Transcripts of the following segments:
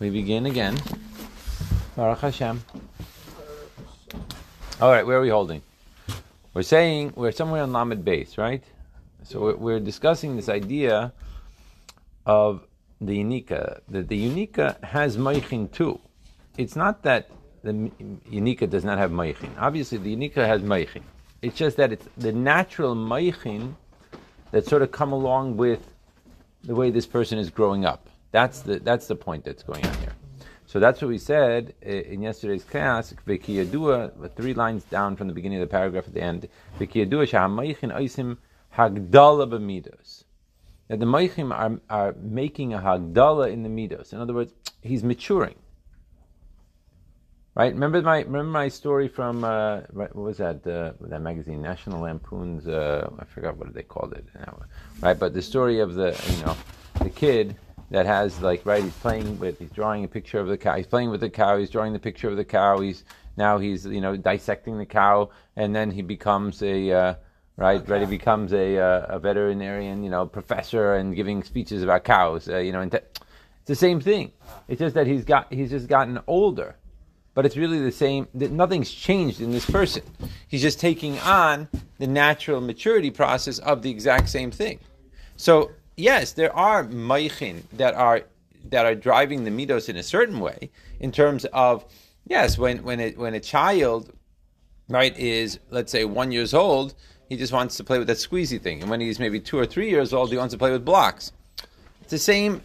We begin again. Baruch Hashem. All right, where are we holding? We're saying we're somewhere on Lamed base, right? So we're, discussing this idea of the Unica, that the Unica has Meichin too. It's not that the Unica does not have Meichin. Obviously, the Unica has Meichin. It's just that it's the natural Meichin that sort of come along with the way this person is growing up. That's the, that's the point that's going on here. So that's what we said in yesterday's class. Vikiyadua, three lines down from the beginning of the paragraph at the end. Vikiyadua shahamayichin oisim hagdala b'midos. That the meichim are, are making a hagdala in the midos. In other words, he's maturing. Right? Remember my remember my story from uh, what was that uh, that magazine, National Lampoon's? Uh, I forgot what they called it. Right? But the story of the you know the kid that has like right he's playing with he's drawing a picture of the cow he's playing with the cow he's drawing the picture of the cow he's now he's you know dissecting the cow and then he becomes a uh, right okay. right he becomes a, uh, a veterinarian you know professor and giving speeches about cows uh, you know and it's the same thing. It's just that he's got he's just gotten older but it's really the same that nothing's changed in this person. He's just taking on the natural maturity process of the exact same thing. So yes, there are meichin that are that are driving the midos in a certain way in terms of yes, when when it, when a child right is let's say one years old, he just wants to play with that squeezy thing, and when he's maybe two or three years old, he wants to play with blocks. It's the same.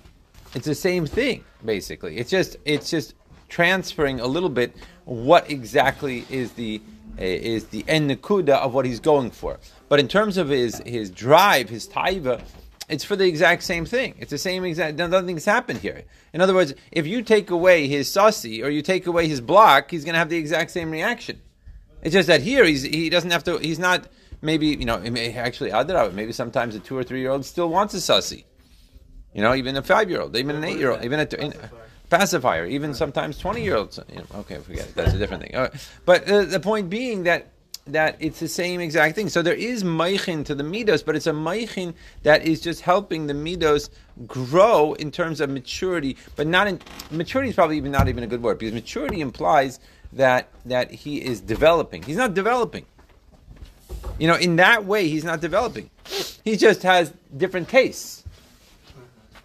It's the same thing basically. It's just it's just transferring a little bit what exactly is the is the nakuda of what he's going for. But in terms of his his drive, his taiva, it's for the exact same thing. It's the same exact. Nothing's happened here. In other words, if you take away his sussy or you take away his block, he's going to have the exact same reaction. It's just that here he's he doesn't have to. He's not. Maybe you know. It may actually, maybe sometimes a two or three year old still wants a sussy. You know, even a five year old, even an eight year old, even a pacifier. pacifier, even sometimes twenty year olds. You know, okay, forget it. That's a different thing. But uh, the point being that that it's the same exact thing. So there is meichin to the midos, but it's a meichin that is just helping the midos grow in terms of maturity, but not in maturity is probably even not even a good word because maturity implies that that he is developing. He's not developing. You know, in that way, he's not developing. He just has different tastes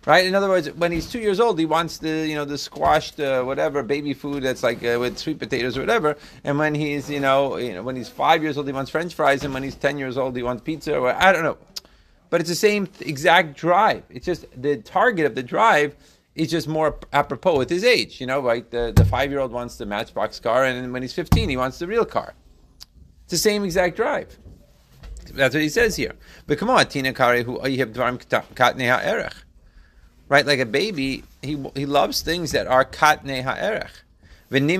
right? In other words, when he's two years old, he wants the you know the squashed uh, whatever baby food that's like uh, with sweet potatoes or whatever. And when he's you know you know when he's five years old, he wants French fries, and when he's ten years old, he wants pizza or I don't know. But it's the same exact drive. It's just the target of the drive is just more apropos with his age. You know, like the, the five year old wants the Matchbox car, and when he's fifteen, he wants the real car. It's the same exact drive. That's what he says here. But come on, Tina Kare, who you have dvarim katne ha'erech right? Like a baby, he he loves things that are katne ha'erech. When he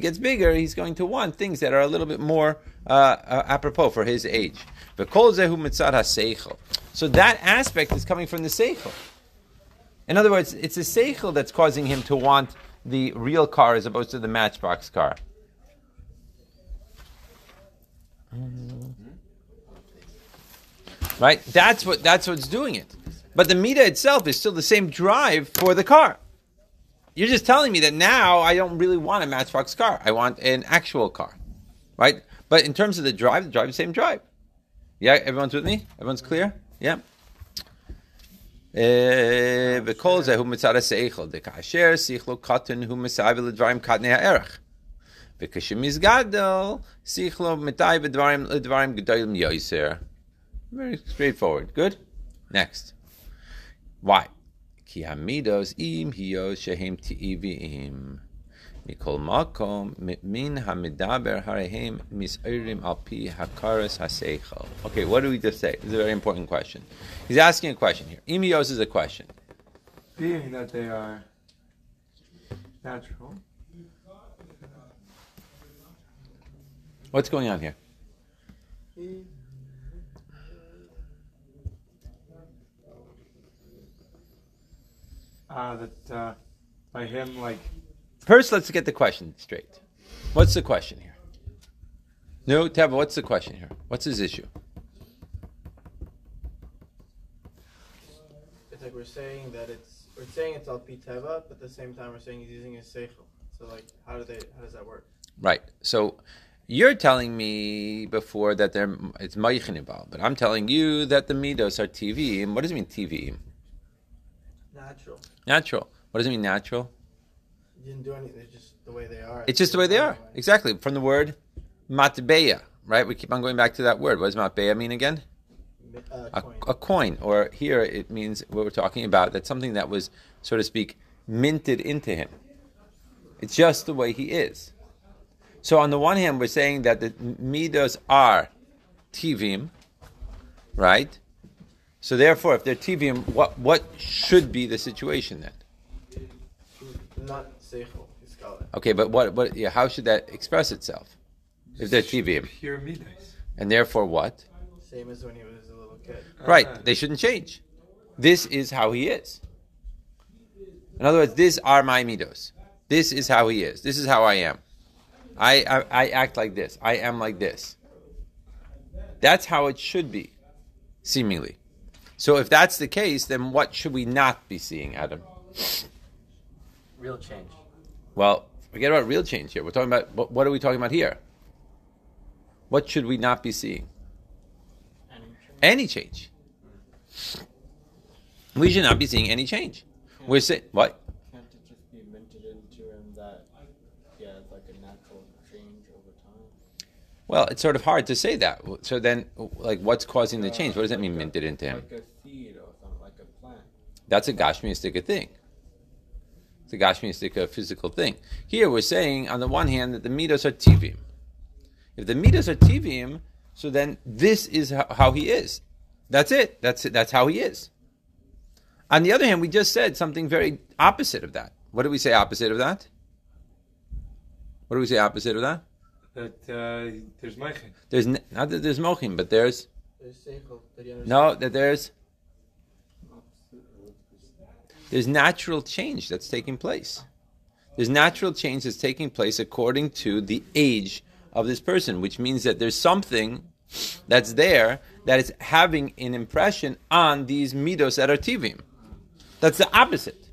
gets bigger, he's going to want things that are a little bit more uh, uh, apropos for his age. So that aspect is coming from the seichel. In other words, it's the seichel that's causing him to want the real car as opposed to the matchbox car. Mm Right? That's what that's what's doing it. But the Mida itself is still the same drive for the car. You're just telling me that now I don't really want a Matchbox car. I want an actual car. Right? But in terms of the drive, the drive is the same drive. Yeah, everyone's with me? Everyone's clear? Yeah. וכל זה הוא מצד השכל, דכאשר שכלו קטן הוא מסייב לדברים קטני הערך. וכשמסגדל שכלו מתי לדברים גדולים יותר. very straightforward. Good. Next. Why? Ki hamidos im hiyos shehem ti'ivim. Mikol makom min hamidaber harehem mis'irim al pi hakaras haseichel. Okay, what do we just say? This is a very important question. He's asking a question here. Imios is a question. Being that they are natural. What's going on here? That uh, by him, like. First, let's get the question straight. What's the question here? No, Teva, what's the question here? What's his issue? It's like we're saying that it's we're saying it's al piteva, but at the same time we're saying he's using his seichel. So like, how do they? How does that work? Right. So you're telling me before that there it's Maichin involved, but I'm telling you that the midos are TV. And What does it mean TV? Natural. Natural. What does it mean natural? You didn't do anything. It's just the way they are. It's just the way they are. Exactly. From the word matbeya, right? We keep on going back to that word. What does matbeya mean again? Uh, A, coin. a coin. Or here it means what we're talking about. That's something that was, so to speak, minted into him. It's just the way he is. So on the one hand, we're saying that the midos are tivim, right? So therefore, if they're tivim, what what should be the situation then? Not seichel. Okay, but what what yeah, how should that express itself? If they're tivim, Pure midas. and therefore what? Same as when he was a little kid. Right, they shouldn't change. This is how he is. In other words, these are my midos. This is how he is. This is how I am. I, I, I act like this. I am like this. That's how it should be, seemingly. So if that's the case, then what should we not be seeing, Adam? Real change. Well, forget about real change here. We're talking about what, are we talking about here? What should we not be seeing? Any change. We should not be seeing any change. We're saying what? Can't it just be minted into him that, yeah, it's like a natural change over time? Well, it's sort of hard to say that. So then, like, what's causing the change? What does that mean, minted into him? Like a seed or something, like a plant. That's a gashmiistic thing. It's a gashmiistic physical thing. Here we're saying, on the one hand, that the midos are tivim. If the midos are tivim, so then this is how, how he is. That's it. That's it. That's how he is. On the other hand, we just said something very opposite of that. What do we say opposite of that? What do we say opposite of that? That uh, there's Meichin. There's n- not that there's mochim, but there's There's seichel. That he understands. no that there's there's natural change that's taking place. There's natural change that's taking place according to the age of this person, which means that there's something that's there that is having an impression on these midos that are tivim. That's the opposite.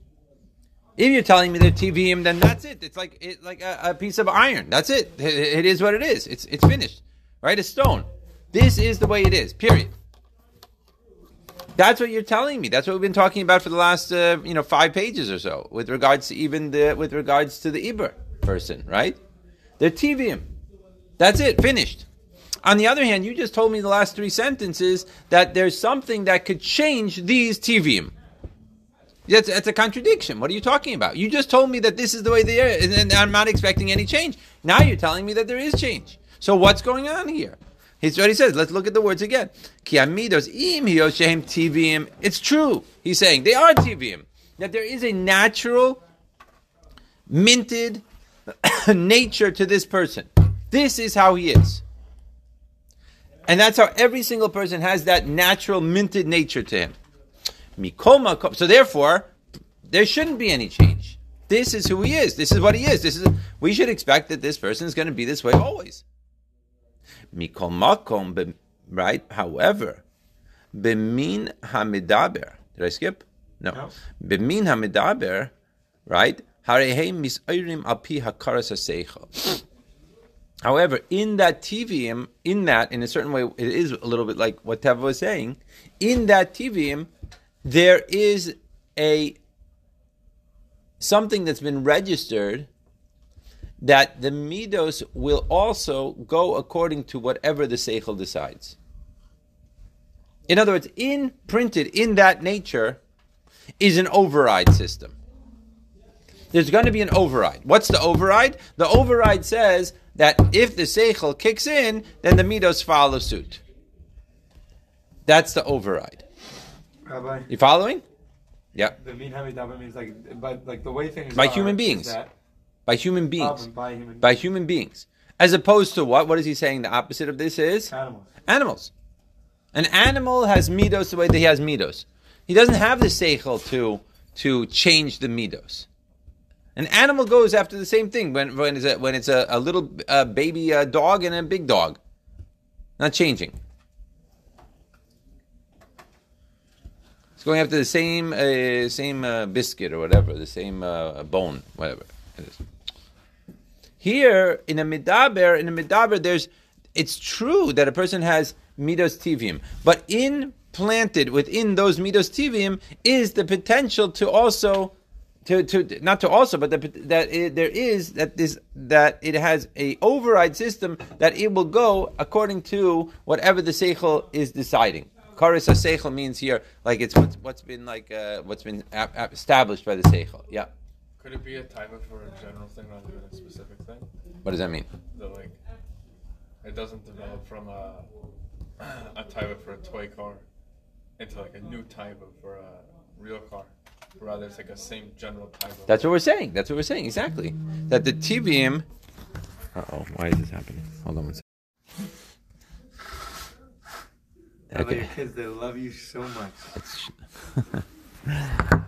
If you're telling me they're tivim, then that's it. It's like it, like a, a piece of iron. That's it. it. It is what it is. It's it's finished. Right? A stone. This is the way it is. Period. That's what you're telling me. That's what we've been talking about for the last uh, you know five pages or so, with regards to even the with regards to the Iber person. Right? They're tivim. That's it. Finished. On the other hand, you just told me the last three sentences that there's something that could change these tivim. That's, that's a contradiction. What are you talking about? You just told me that this is the way they are, and, I'm not expecting any change. Now you're telling me that there is change. So what's going on here? He's what he says. Let's look at the words again. It's true. He's saying they are tvim. That there is a natural, minted nature to this person. This is how he is. And that's how every single person has that natural minted nature to him. Mikoma. So therefore, there shouldn't be any change. This is who he is. This is what he is. This is. We should expect that this person is going to be this way always. Mikomakom, right? However, bemin hamidaber. Did I skip? No. Bemin hamidaber, right? Harehei misayrim alpi hakaras haseichel. However, in that tivim, in that, in a certain way, it is a little bit like what Teva was saying. In that tivim, there is a something that's been registered that the midos will also go according to whatever the seichel decides. In other words, imprinted in that nature is an override system. There's going to be an override. What's the override? The override says that if the seichel kicks in, then the midos follow suit. That's the override. Rabbi, You following? Yeah. the mean means like, but like the way things By are human is beings. that- By human beings. By human By human beings. As opposed to what? What is he saying? The opposite of this is animals. animals. An animal has midos the way that he has midos. He doesn't have the seichel to to change the midos. An animal goes after the same thing when, when it's a, when it's a, a little uh, baby uh, dog and a big dog. Not changing. It's going after the same uh, same uh, biscuit or whatever, the same uh, bone, whatever it is. Here in a midaber, in a midaber, there's it's true that a person has midos tivium, but implanted within those midos tivium is the potential to also to, to not to also, but the, that it, there is that this that it has a override system that it will go according to whatever the seichel is deciding. Karis seichel means here like it's what's, what's been like uh, what's been a, a- established by the seichel. Yeah. Could it be a type of for a general thing rather than a specific thing? What does that mean? That like it doesn't develop from a a type for a toy car into like a new type of for a real car. Rather, it's like a same general type. Of That's what we're saying. That's what we're saying exactly. That the tivium. Uh oh, why is this happening? Hold on one second. Tell Okay. your kids they love you so much.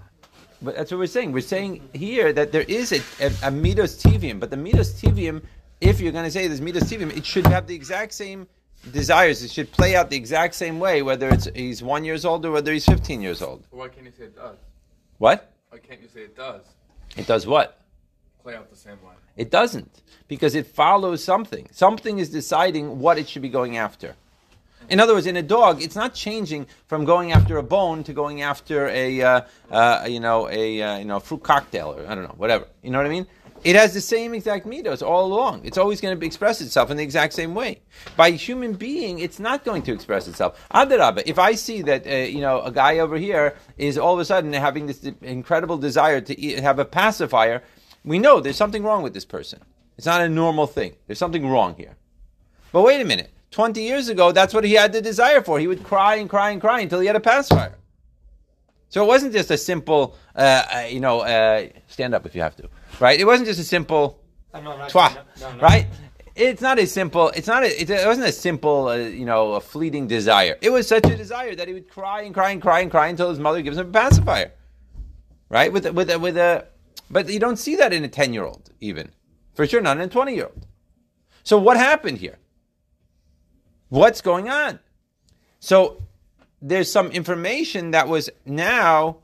But that's what we're saying. We're saying here that there is a, a, a midos tivium, but the midos tivium, if you're going to say there's midos tivium, it should have the exact same desires. It should play out the exact same way, whether it's he's one years old or whether he's 15 years old. Why can't you say it does? What? Why can't you say it does It does what? play out the same way? It doesn't, because it follows something. Something is deciding what it should be going after. In other words, in a dog, it's not changing from going after a bone to going after a, uh, uh, you know, a uh, you know fruit cocktail or I don't know, whatever. You know what I mean? It has the same exact mitos all along. It's always going to express itself in the exact same way. By human being, it's not going to express itself. Adarabba, if I see that uh, you know a guy over here is all of a sudden having this incredible desire to eat, have a pacifier, we know there's something wrong with this person. It's not a normal thing. There's something wrong here. But wait a minute. 20 years ago, that's what he had the desire for. He would cry and cry and cry until he had a pacifier. So it wasn't just a simple, uh, uh, you know, uh, stand up if you have to, right? It wasn't just a simple, twa, no, no, no. right? It's not a simple, it's not a, it, it wasn't a simple, uh, you know, a fleeting desire. It was such a desire that he would cry and cry and cry and cry until his mother gives him a pacifier, right? With, a- with, a- with a, but you don't see that in a 10 year old, even. For sure, not in a 20 year old. So what happened here? What's going on? So there's some information that was now,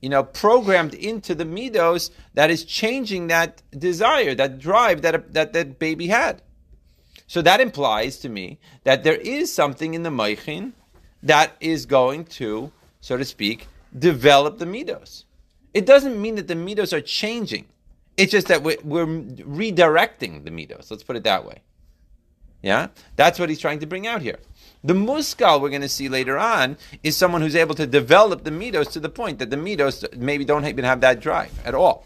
you know, programmed into the midos that is changing that desire, that drive that that that baby had. So that implies to me that there is something in the moichin that is going to, so to speak, develop the midos. It doesn't mean that the midos are changing. It's just that we're, we're redirecting the midos. Let's put it that way. Yeah, that's what he's trying to bring out here. The muskal we're going to see later on is someone who's able to develop the midos to the point that the midos maybe don't even have that drive at all.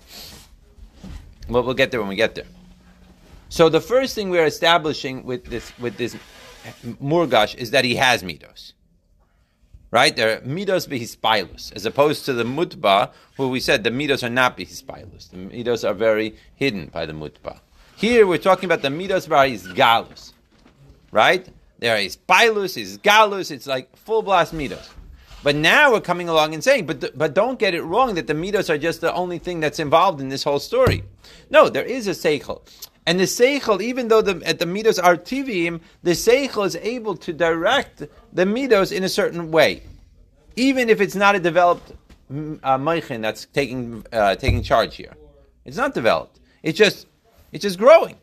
But we'll get there when we get there. So the first thing we're establishing with this with this murgash is that he has midos. Right? They're midos behispilus, as opposed to the mutba, who we said the midos are not behispilus. The midos are very hidden by the mutba. Here we're talking about the midos galus. Right? There is pilus, is galus, it's like full blast midos. But now we're coming along and saying, but but don't get it wrong that the midos are just the only thing that's involved in this whole story. No, there is a seichel. And the seichel, even though the, at the midos are tivim, the seichel is able to direct the midos in a certain way, even if it's not a developed mm, uh, moichin that's taking uh, taking charge here. It's not developed. It's just it's just growing.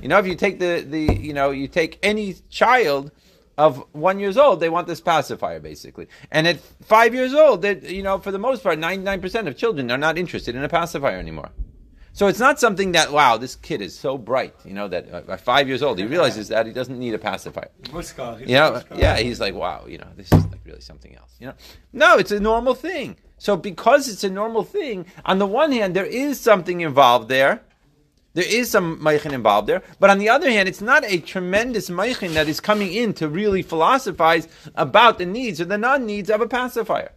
You know, if you take the, the you know, you take any child of one years old, they want this pacifier basically. And at five years old, that you know, for the most part, ninety nine percent of children are not interested in a pacifier anymore. So it's not something that wow, this kid is so bright. You know that uh, at five years old he realizes that he doesn't need a pacifier. You know, yeah, he's like, wow, you know, this is like really something else. You know, no, it's a normal thing. So because it's a normal thing, on the one hand, there is something involved there. There is some meichin involved there, but on the other hand, it's not a tremendous meichin that is coming in to really philosophize about the needs or the non-needs of a pacifier.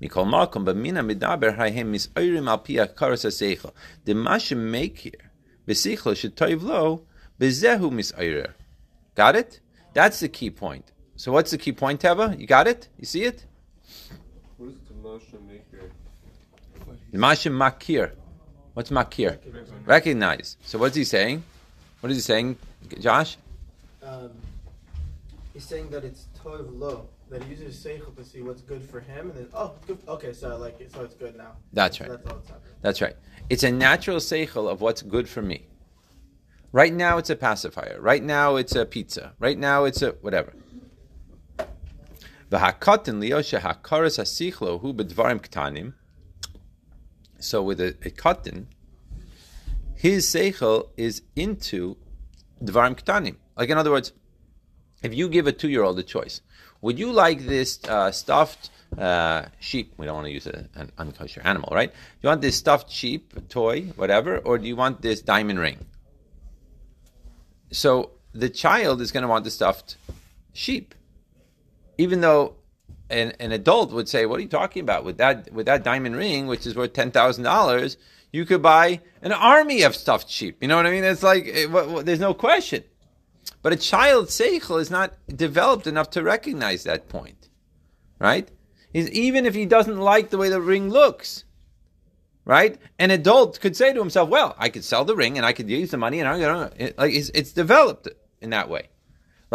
Mikol makom b'mina midaber hahem misayrim al pi hakaras haseichel. The mashim make here shetoiv lo b'zehu misayrer. Got it? That's the key point. So what's the key point, Teva? You got it? You see it? What is the Moshe maker? Mashim makir. What's makir? Recognize. So what's he saying? What is he saying, Josh? Um, He's saying that it's tov lo. That he uses seichel to see what's good for him, and then oh, good. Okay, so I like it. So it's good now. That's So right. That's all it's happening. That's right. It's a natural seichel of what's good for me. Right now, it's a pacifier. Right now, it's a pizza. Right now, it's a whatever. V'hakatan liyosha hakaras hasichlo hu bedvarim ktanim. So with a, a katan, his seichel is into dvarim ktanim. Like in other words, if you give a two-year-old a choice, would you like this uh, stuffed uh, sheep? We don't want to use a, an unkosher animal, right? You want this stuffed sheep toy, whatever, or do you want this diamond ring? So the child is going to want the stuffed sheep, even though an, an adult would say, "What are you talking about? With that with that diamond ring, which is worth ten thousand dollars, you could buy an army of stuffed sheep." You know what I mean? It's like it, what, what, there's no question. But a child's seichel is not developed enough to recognize that point, right? Is even if he doesn't like the way the ring looks, right? An adult could say to himself, "Well, I could sell the ring and I could use the money, and I'm gonna like it's, it's developed in that way."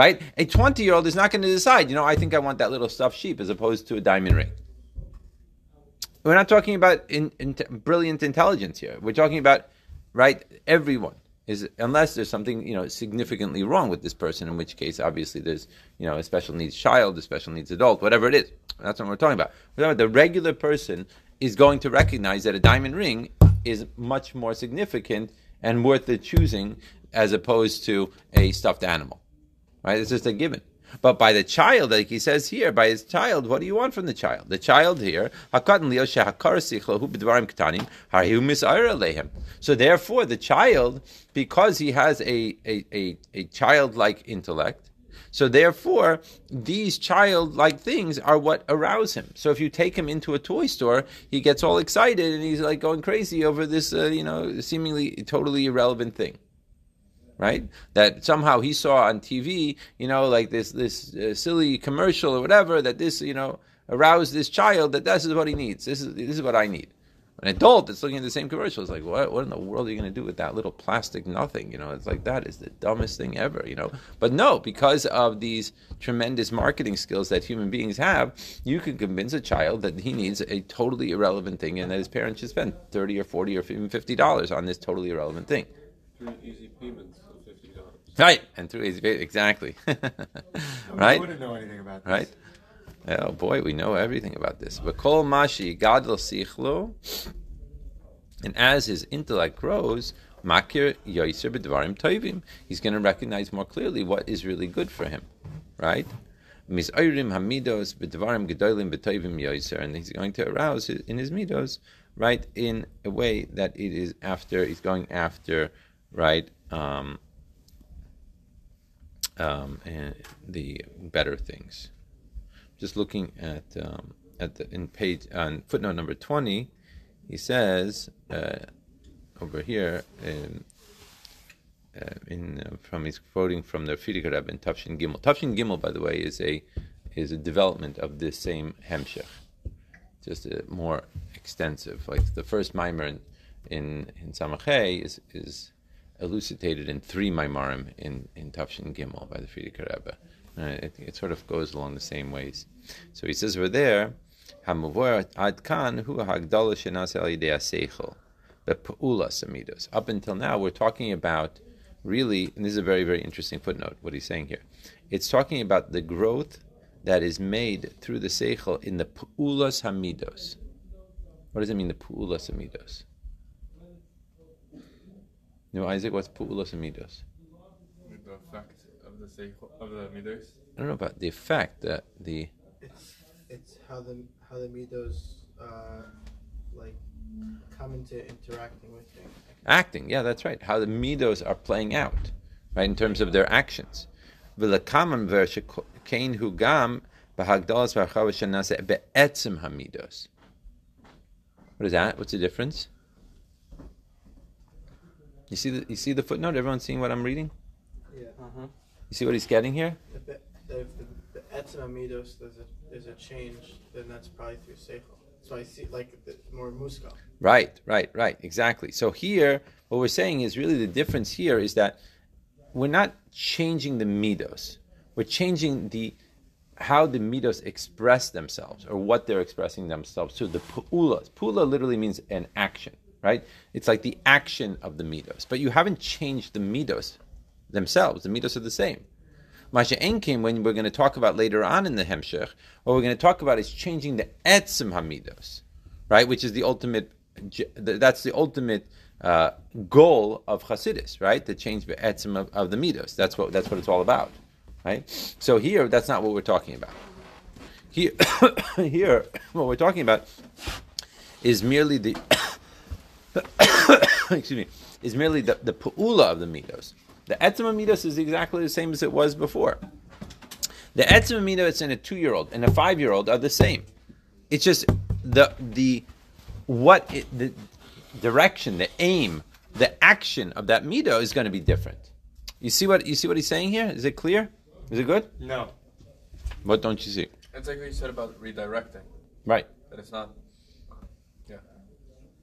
Right? A 20 year old is not going to decide, you know, I think I want that little stuffed sheep as opposed to a diamond ring. We're not talking about in, in, brilliant intelligence here. We're talking about, right, everyone is unless there's something you know significantly wrong with this person, in which case obviously there's you know a special needs child, a special needs adult, whatever it is. That's what we're talking about. We're talking about the regular person is going to recognize that a diamond ring is much more significant and worth the choosing as opposed to a stuffed animal. Right? It's just a given. But by the child, like he says here, by his child, what do you want from the child? The child here, so therefore, the child, because he has a, a, a, a childlike intellect, so therefore, these childlike things are what arouse him. So if you take him into a toy store, he gets all excited and he's like going crazy over this, uh, you know, seemingly totally irrelevant thing right? That somehow he saw on TV, you know, like this this uh, silly commercial or whatever. That this, you know, aroused this child that this is what he needs. This is this is what I need. An adult that's looking at the same commercial is like, what? What in the world are you going to do with that little plastic nothing? You know, it's like that is the dumbest thing ever. You know, but no, because of these tremendous marketing skills that human beings have, you can convince a child that he needs a totally irrelevant thing, and that his parents should spend thirty or forty or even fifty dollars on this totally irrelevant thing. Easy payments. Right, and through his exactly, right, wouldn't know anything about this. right. Oh boy, we know everything about this. But V'kol mashi gadol sichlo, and as his intellect grows, makir yoiser b'dvarim tovim. He's going to recognize more clearly what is really good for him, right? Mizayrim hamidos b'dvarim gedolim b'tovim yoiser, and he's going to arouse in his midos, right, in a way that it is after he's going after, right. Um, um, and the better things. Just looking at um, at the in page on footnote number twenty, he says uh, over here in, uh, in uh, from he's quoting from the Frierdiker Rebbe in Tafshin Gimel. Tafshin Gimel, by the way, is a is a development of this same Hemshech, just a more extensive. Like the first mimer in in, in Samachay is is elucidated in three Maimarim in, in Tafshin Gimel by the Frierdiker Rebbe. Uh, it, it sort of goes along the same ways. So he says over there. Up until now, we're talking about really, and this is a very, very interesting footnote, what he's saying here. It's talking about the growth that is made through the seichel in the pu'ulas hamidos. What does it mean, the pu'ulas hamidos? No, Isaac, what's pu'ulas hamidos? The effect of the seichel of the midos. I don't know about the effect, that the It's it's how the how the midos uh, like come into interacting with things. acting. Yeah, that's right. How the midos are playing out, right, in terms of their actions. V'lakaman v'shekain hu gam b'hagdalas v'archava shenase be'etzim hamidos. What is that? What's the difference? You see the you see the footnote. Everyone seeing what I'm reading? Yeah. Uh-huh. You see what he's getting here? If the, if the, the etzem amidos there's a there's a change, then that's probably through seichel. So I see like the, more muska. Right, right, right. Exactly. So here, what we're saying is really the difference here is that we're not changing the midos. we're changing the how the midos express themselves or what they're expressing themselves to. The pu'ulas. Pu'ula literally means an action, right? It's like the action of the midos. But you haven't changed the midos themselves. The midos are the same. Masha Enkim, when we're going to talk about later on in the Hemshech, what we're going to talk about is changing the etzim hamidos, right? Which is the ultimate, that's the ultimate uh, goal of Chassidus, right? To change the etzim of, of the midos. That's what, that's what it's all about right? So here, that's not what we're talking about. Here, here, what we're talking about is merely the excuse me is merely the, the pu'ula of the midos. The etzim midos is exactly the same as it was before. The etzim midos in a two-year-old and a five-year-old are the same. It's just the the what it, the direction, the aim, the action of that mido is going to be different. You see what you see what he's saying here? Is it clear? Is it good? No. What don't you see? It's like what you said about redirecting. Right. That it's not.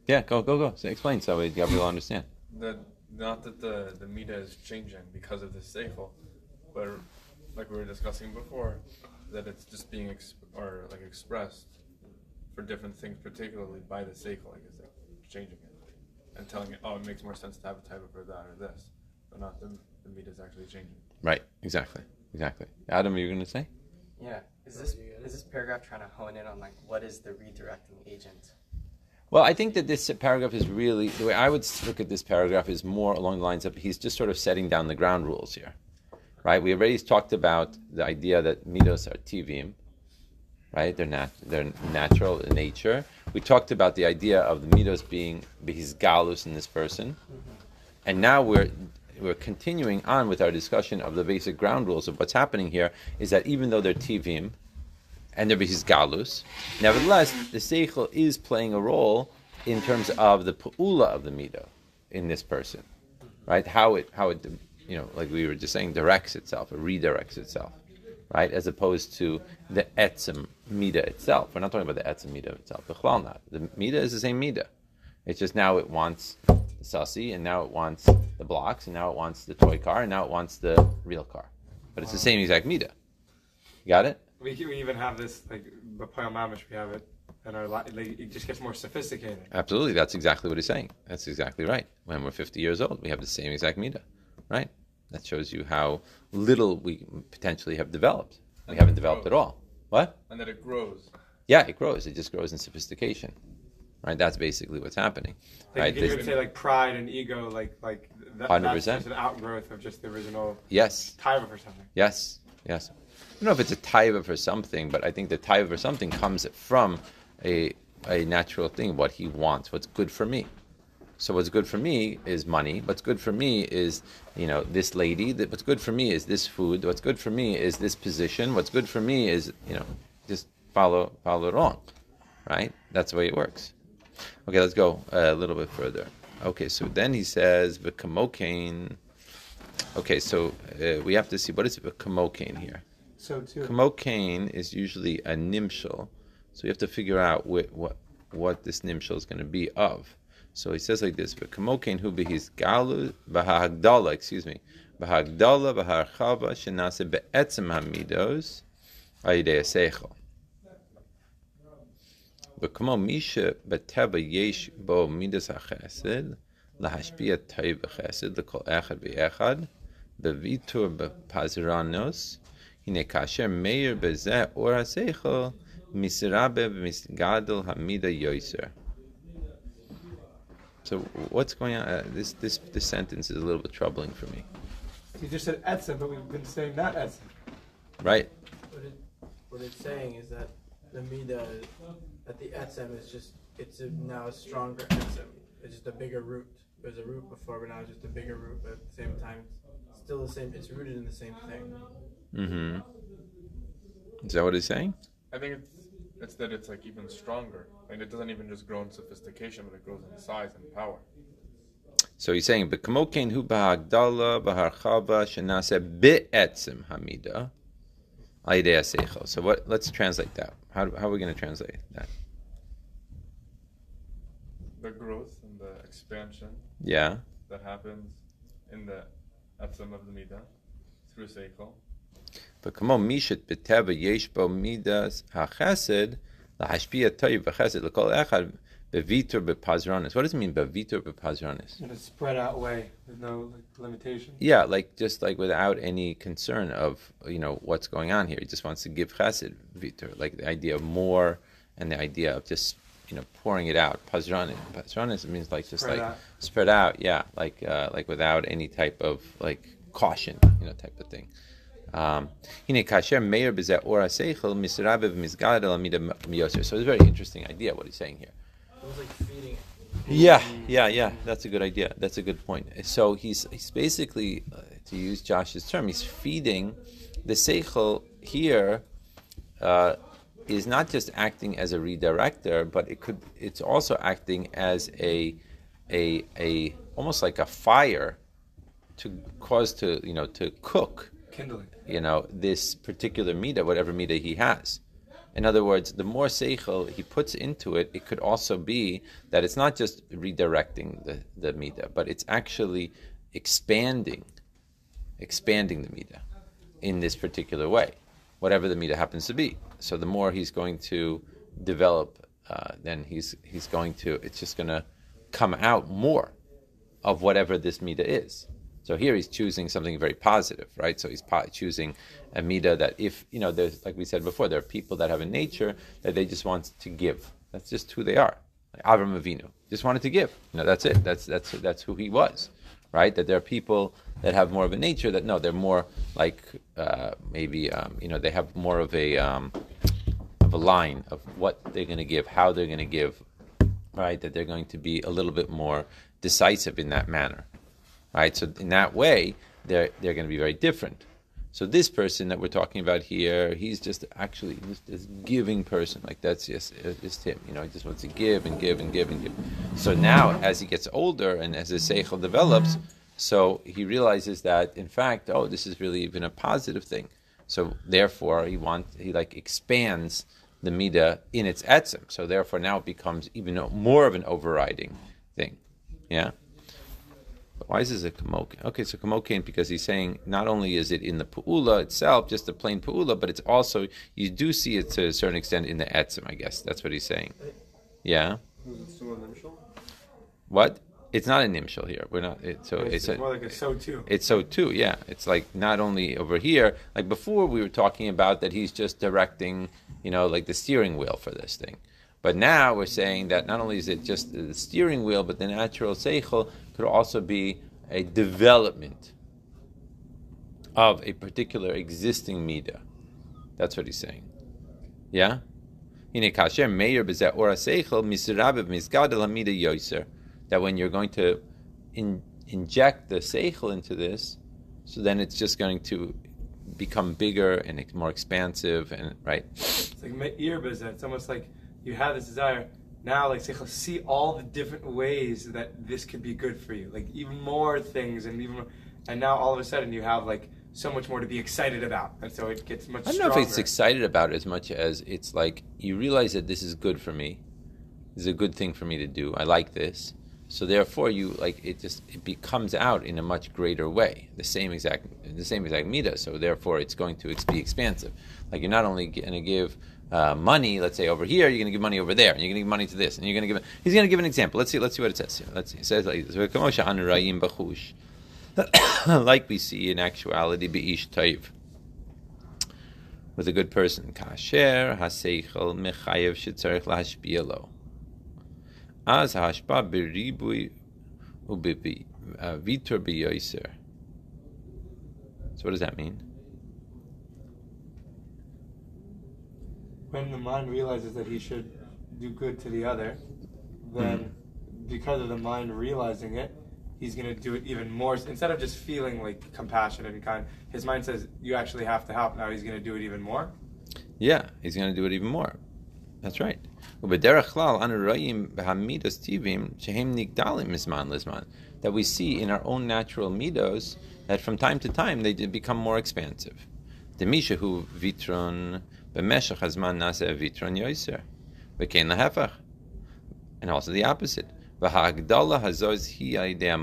Yeah. Yeah. Go go go. So explain so we will understand. The not that the the media is changing because of the seichel, but like we were discussing before, that it's just being exp- or like expressed for different things, particularly by the seichel, like is like changing it and telling it, oh, it makes more sense to have a type of for that or this, but not the the media is actually changing. Right. Exactly. Exactly. Adam, are you going to say? Yeah. Is this is this paragraph trying to hone in on like what is the redirecting agent? Well, I think that this paragraph is really the way I would look at this paragraph is more along the lines of he's just sort of setting down the ground rules here, right? We already talked about the idea that midos are tivim, right? They're nat- they're natural in nature. We talked about the idea of the midos being his galus in this person, and now we're we're continuing on with our discussion of the basic ground rules of what's happening here is that even though they're tivim and they're his galus, nevertheless the seichel is playing a role in terms of the pu'ula of the mido in this person, right? How it how it you know like we were just saying directs itself or redirects itself, right? As opposed to the etzem mida itself. We're not talking about the etzem mida itself. The not. The mida is the same mida. It's just now it wants the sussy, and now it wants the blocks, and now it wants the toy car, and now it wants the real car. But it's the same exact mida. You got it? We, we even have this like the Poyal Mamish. We have it, and our like it just gets more sophisticated. Absolutely, that's exactly what he's saying. That's exactly right. When we're 50 years old, we have the same exact mida, right? That shows you how little we potentially have developed. We haven't developed at all. What? And that it grows. Yeah, it grows. It just grows in sophistication right? That's basically what's happening, like right? You would say like pride and ego, like like that, 100%. that's just an outgrowth of just the original. Yes. Taiva for something. Yes. Yes. I don't know if it's a taiva for something, but I think the taiva for something comes from a a natural thing, what he wants, what's good for me. So what's good for me is money. What's good for me is, you know, this lady. What's good for me is this food. What's good for me is this position. What's good for me is, you know, just follow follow on, right? That's the way it works. Okay, let's go a little bit further. Okay, so then he says v'kamokain. Okay, so uh, we have to see what is v'kamokain here So too. Kamokain is usually a nimshal, so we have to figure out what what, what this nimshal is going to be of. So he says like this: v'kamokain hu behis galu b'hagdala. Excuse me, b'hagdala b'harchava shenase be'etzem hamidos ayidei seichel. וכמו מי שבטבע יש בו מידס החסד, להשפיע טוב וחסד לכל אחד ואחד, בוויתור בפזרנוס, הנה כאשר מאיר בזה אור השכל, מסרבה ומסגדל המידה יויסר. So what's going on? Uh, this this this sentence is a little bit troubling for me. You just said etzem, but we've been saying not etzem. Right. What, it, what it's saying is that the mida that the etzem is just it's a, now a stronger etzem. It's just a bigger root. There's a root before, but now it's just a bigger root. But at the same time, it's still the same. It's rooted in the same thing. Mm-hmm. Is that what he's saying? I think it's it's that it's like even stronger. Like it doesn't even just grow in sophistication, but it grows in size and power. So he's saying, "B'kamokein hu b'hagdala b'harchava shenase be'etzem hamida so what? Let's translate that. How, how are we going to translate that? The growth and the expansion yeah that happens in the etzem of the Midah through seichel. But come on, Mishat B'teva Yesh Bo Midas HaChesed LaHashpia Toy VaChesed LaKol Echad Bevitur Bepazranis. What does it mean Bevitur Bepazranis? In a spread out way with no like, limitation. Yeah, like just like without any concern of you know what's going on here. He just wants to give Chesed Vitur, like the idea of more and the idea of just you know pouring it out. Pazranis. Pazranis means like just spread like out. spread out. Yeah, like uh, like without any type of like caution, you know, type of thing. Um, so it's a very interesting idea what he's saying here. Like yeah, yeah, yeah. That's a good idea. That's a good point. So he's he's basically, uh, to use Josh's term, he's feeding the seichel here uh, is not just acting as a redirector, but it could. It's also acting as a, a, a almost like a fire, to cause to you know to cook Kindling. you know, this particular midah, whatever midah he has. In other words, the more seichel he puts into it, it could also be that it's not just redirecting the, the midah, but it's actually expanding, expanding the midah in this particular way, whatever the midah happens to be. So the more he's going to develop, uh, then he's he's going to. It's just going to come out more of whatever this midah is. So here he's choosing something very positive, right? So he's po- choosing a midah that, if you know, there's like we said before, there are people that have a nature that they just want to give. That's just who they are. Like Avram Avinu just wanted to give. You know, that's it. That's that's that's who he was, right? That there are people that have more of a nature that no, they're more like uh, maybe um, you know they have more of a um, of a line of what they're going to give, how they're going to give, right? That they're going to be a little bit more decisive in that manner, right? So in that way, they're they're going to be very different. So this person that we're talking about here, he's just actually just this giving person. Like that's just just him. You know, he just wants to give and give and give and give. So now, as he gets older and as his seichel develops, so he realizes that in fact, oh, this is really even a positive thing. So therefore, he wants he like expands the midah in its etzim. So therefore, now it becomes even more of an overriding thing. Yeah. But why is this a kamokin? Okay, so kamokin because he's saying not only is it in the pu'ula itself, just the plain pu'ula, but it's also you do see it to a certain extent in the etzim. I guess that's what he's saying. Yeah. Is it still an nimshal? What? It's not a nimshal here. We're not. It, so It's, it's a, more like a so too. it's so too, yeah. It's like not only over here, like before we were talking about that he's just directing, you know, like the steering wheel for this thing. But now we're saying that not only is it just the steering wheel, but the natural seichel could also be a development of a particular existing midah. That's what he's saying. Yeah? In Hine kasher meir b'zeh ora seichel misrabev misgadel hamida yoser. That when you're going to in, inject the seichel into this, so then it's just going to become bigger and more expansive and right. It's like me'ir. It's almost like you have this desire. Now, like, seichel, see all the different ways that this could be good for you. Like, even more things, and even more, and now all of a sudden you have like so much more to be excited about, and so it gets much. I don't know if it's excited about it as much as it's like you realize that this is good for me. This is a good thing for me to do. I like this. So therefore, you like it. Just it becomes out in a much greater way. The same exact, the same exact midah. So therefore, it's going to be expansive. Like you're not only going to give uh, money. Let's say over here, you're going to give money over there, and you're going to give money to this, and you're going to give. He's going to give an example. Let's see. Let's see what it says here. Let's see. It says like this. Like we see in actuality, beish toiv with a good person. Kasher haseichel mechayev shetzarich lahashpia lo. Az hashpa beribui ubibi uh, vitor biyoiser. So what does that mean? when the mind realizes that he should do good to the other, then Mm-hmm. because of the mind realizing it, he's going to do it even more. Instead of just feeling like compassionate and kind, his mind says, You actually have to help. Now he's going to do it even more. Yeah, he's going to do it even more. That's right. That we see in our own natural midos that from time to time they become more expansive. Demishahu vitron b'meshach hazman naseh vitron yoiser v'kein lahefach, and also the opposite. V'ha'agdala hazoz hi idea.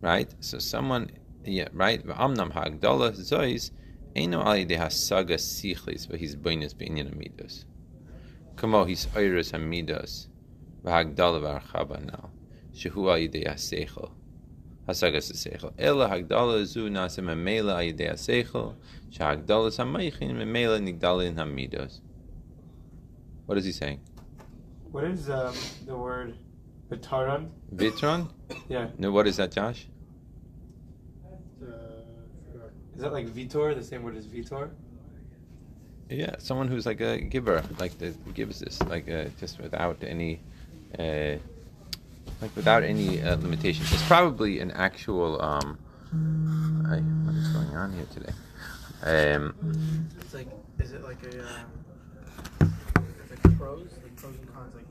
Right. So someone, right. V'amnam ha'agdala hazoz eno al idea hasaga sichlis v'his b'inus b'inyan midos. Kamo his oiros hamidos v'hagdala v'archaba now. Shehu al yedei haseichel. Hasagas haseichel. Ela hagdala zu nasa memela al yedei haseichel. Shehagdala sameichin memela nigdalin hamidos. What is he saying? What is um, the word vitaran? Vitron? Yeah. No, what is that, Josh? Uh. Is that like Vitor, the same word as Vitor? Yeah, someone who's like a giver, like that gives this, like uh, just without any, uh, like without any uh, limitation. It's probably an actual. Um, I, what is going on here today? Um, It's like, is it like a, um, like pros, like pros and cons, like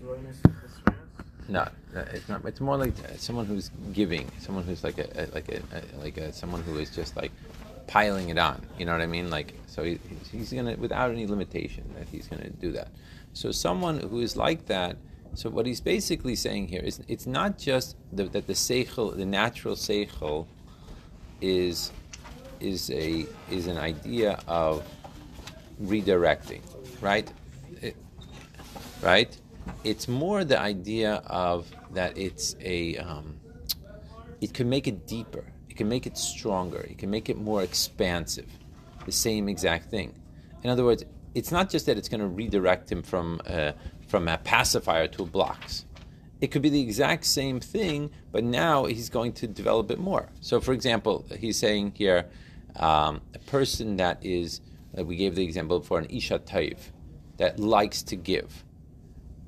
Zoinus and Thessalonians? no, uh, it's not. It's more like someone who's giving, someone who's like a, a like a, a like a someone who is just like piling it on. You know what I mean? Like so, he, he's- he's gonna without any limitation that he's gonna do that. So someone who is like that. So what he's basically saying here is it's not just the, that the seichel, the natural seichel, is is a is an idea of redirecting, right? It- right? It's more the idea of that it's a um, it can make it deeper, it can make it stronger, it can make it more expansive. The same exact thing. In other words, it's not just that it's going to redirect him from uh, from a pacifier to blocks. It could be the exact same thing, but now he's going to develop it more. So, for example, he's saying here, um, a person that is, uh, we gave the example for an isha taiv, that likes to give.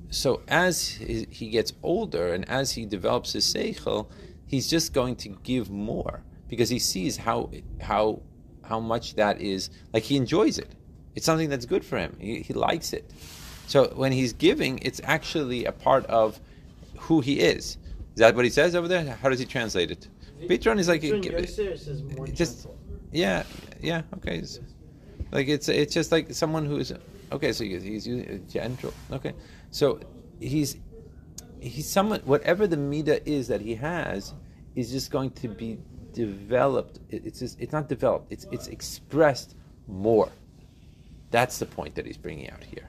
So as he gets older and as he develops his seichel, he's just going to give more because he sees how how how much that is like he enjoys it. It's something that's good for him. He, he likes it. So when he's giving, it's actually a part of who he is. Is that what he says over there? How does he translate it? Bitron is like is just yeah yeah okay. It's, like it's it's just like someone who's okay. So he's, he's using gentle. Okay, so he's he's someone whatever the midah is that he has is just going to be developed. It's just, it's not developed. It's it's expressed more. That's the point that he's bringing out here.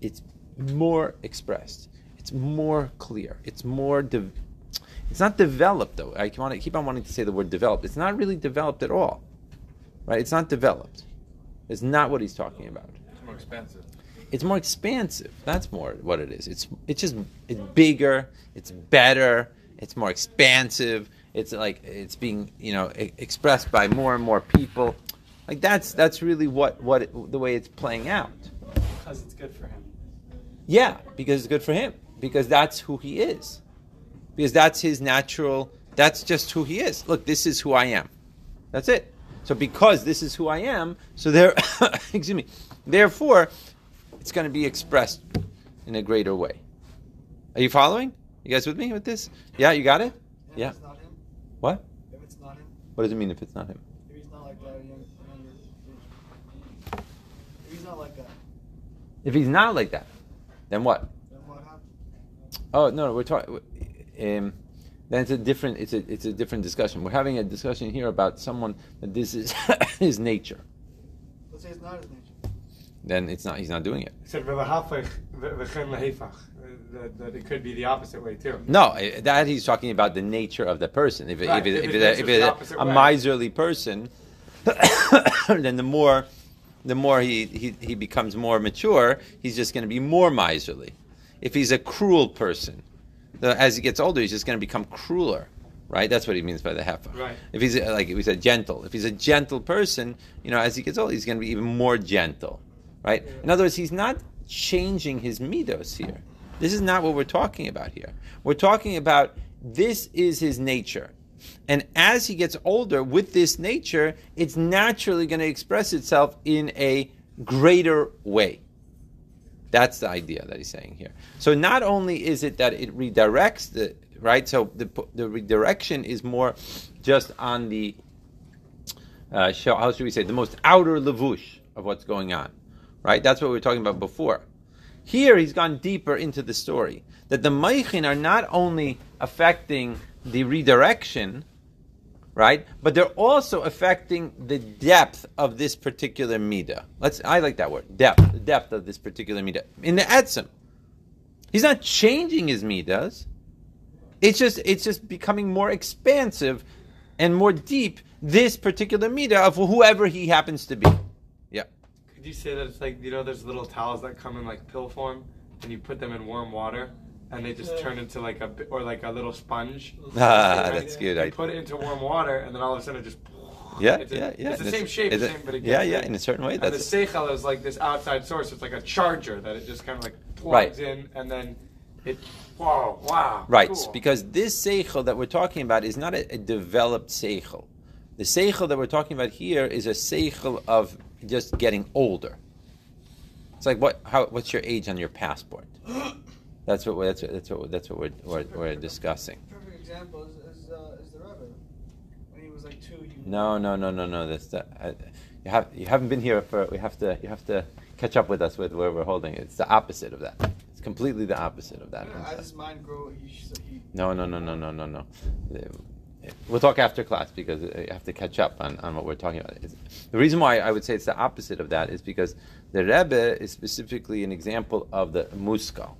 It's more expressed. It's more clear. It's more. De- it's not developed though. I want to keep on wanting to say the word developed. It's not really developed at all, right? It's not developed. It's not what he's talking about. It's more expensive. It's more expansive. That's more what it is. It's it's just it's bigger. It's better. It's more expansive. It's like it's being you know e- expressed by more and more people. Like that's that's really what what it, the way it's playing out. Because it's good for him. Yeah, because it's good for him. Because that's who he is. Because that's his natural. That's just who he is. Look, this is who I am. That's it. So because this is who I am, so there, excuse me. Therefore, it's going to be expressed in a greater way. Are you following? You guys with me with this? Yeah, you got it. Yeah. If it's not him, What? if it's not him, What does it mean if it's not him? if he's not like that, young. If he's not like that, If he's not like that, then what? then what happens? Oh no, we're talking. Um, then it's a different. It's a it's a different discussion. We're having a discussion here about someone that this is his nature. Let's say it's not his nature. Then it's not. He's not doing it. He said "V'lahafech v'chen lehefach," that, that it could be the opposite way too. No, that he's talking about the nature of the person. If Right, if, it, if if, it if it's a, a miserly person, then the more the more he, he, he becomes more mature, he's just going to be more miserly. If he's a cruel person, as he gets older, he's just going to become crueler. Right? That's what he means by the hefa. Right. If he's uh, like we said, gentle. If he's a gentle person, you know, as he gets older, he's going to be even more gentle. Right? In other words, he's not changing his midos here. This is not what we're talking about here. We're talking about this is his nature. And as he gets older with this nature, it's naturally going to express itself in a greater way. That's the idea that he's saying here. So not only is it that it redirects the right, so the the redirection is more just on the uh, how should we say the most outer levush of what's going on, right? That's what we were talking about before. Here he's gone deeper into the story that the meichin are not only affecting the redirection, right? But they're also affecting the depth of this particular midah. Let's. I like that word, depth. The depth of this particular midah in the etzem. He's not changing his midas. It's just it's just becoming more expansive and more deep. This particular midah of whoever he happens to be. Yeah. Could you say that it's like you know there's little towels that come in like pill form, and you put them in warm water, and they just turn into like a or like a little sponge. Ah, Right? that's good. You I, put it into warm water, and then all of a sudden it just. yeah, It's a- yeah, yeah. It's the And same shape, the it- same, but it yeah, gets yeah. big. In a certain way, And the that's seichel is like this outside source. It's like a charger that it just kind of like plugs in, and then it. Whoa! Wow! Right, cool. because this seichel that we're talking about is not a, a developed seichel. The seichel that we're talking about here is a seichel of just getting older. It's like what? How? What's your age on your passport? That's what. That's what. That's what. That's what we're, we're, we're discussing. Perfect example is, is, uh, is the Rebbe. When he was like two, he No, no, no, no, no. That's the, uh, you have you haven't been here for. We have to. You have to catch up with us with where we're holding. It's the opposite of that. It's completely the opposite of that. As his mind grew, he, sh- he No, no, no, no, no, no, no. We'll talk after class because you have to catch up on, on what we're talking about. The reason why I would say it's the opposite of that is because the Rebbe is specifically an example of the muskal,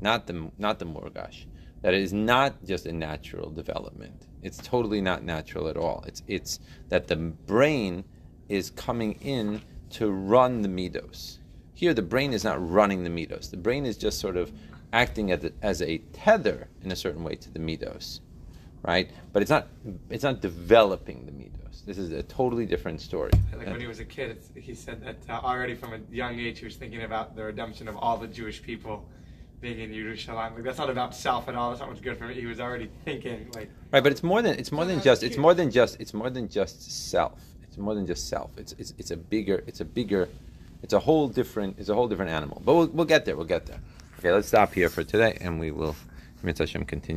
not the not the murgash. That is not just a natural development. It's totally not natural at all. It's it's that the brain is coming in to run the midos. Here, the brain is not running the midos. The brain is just sort of acting as a, as a tether in a certain way to the midos, right? But it's not it's not developing the midos. This is a totally different story. Like when he was a kid, it's, he said that uh, already from a young age he was thinking about the redemption of all the Jewish people being in Yerushalayim. Like that's not about self at all. That's not what's good for me. He was already thinking like Right, but it's more than it's more than just it's more than just it's more than just self. It's more than just self. It's it's, it's a bigger it's a bigger it's a whole different it's a whole different animal. But we'll we'll get there. We'll get there. Okay, let's stop here for today, and we will, Mitzvah Hashem, continue.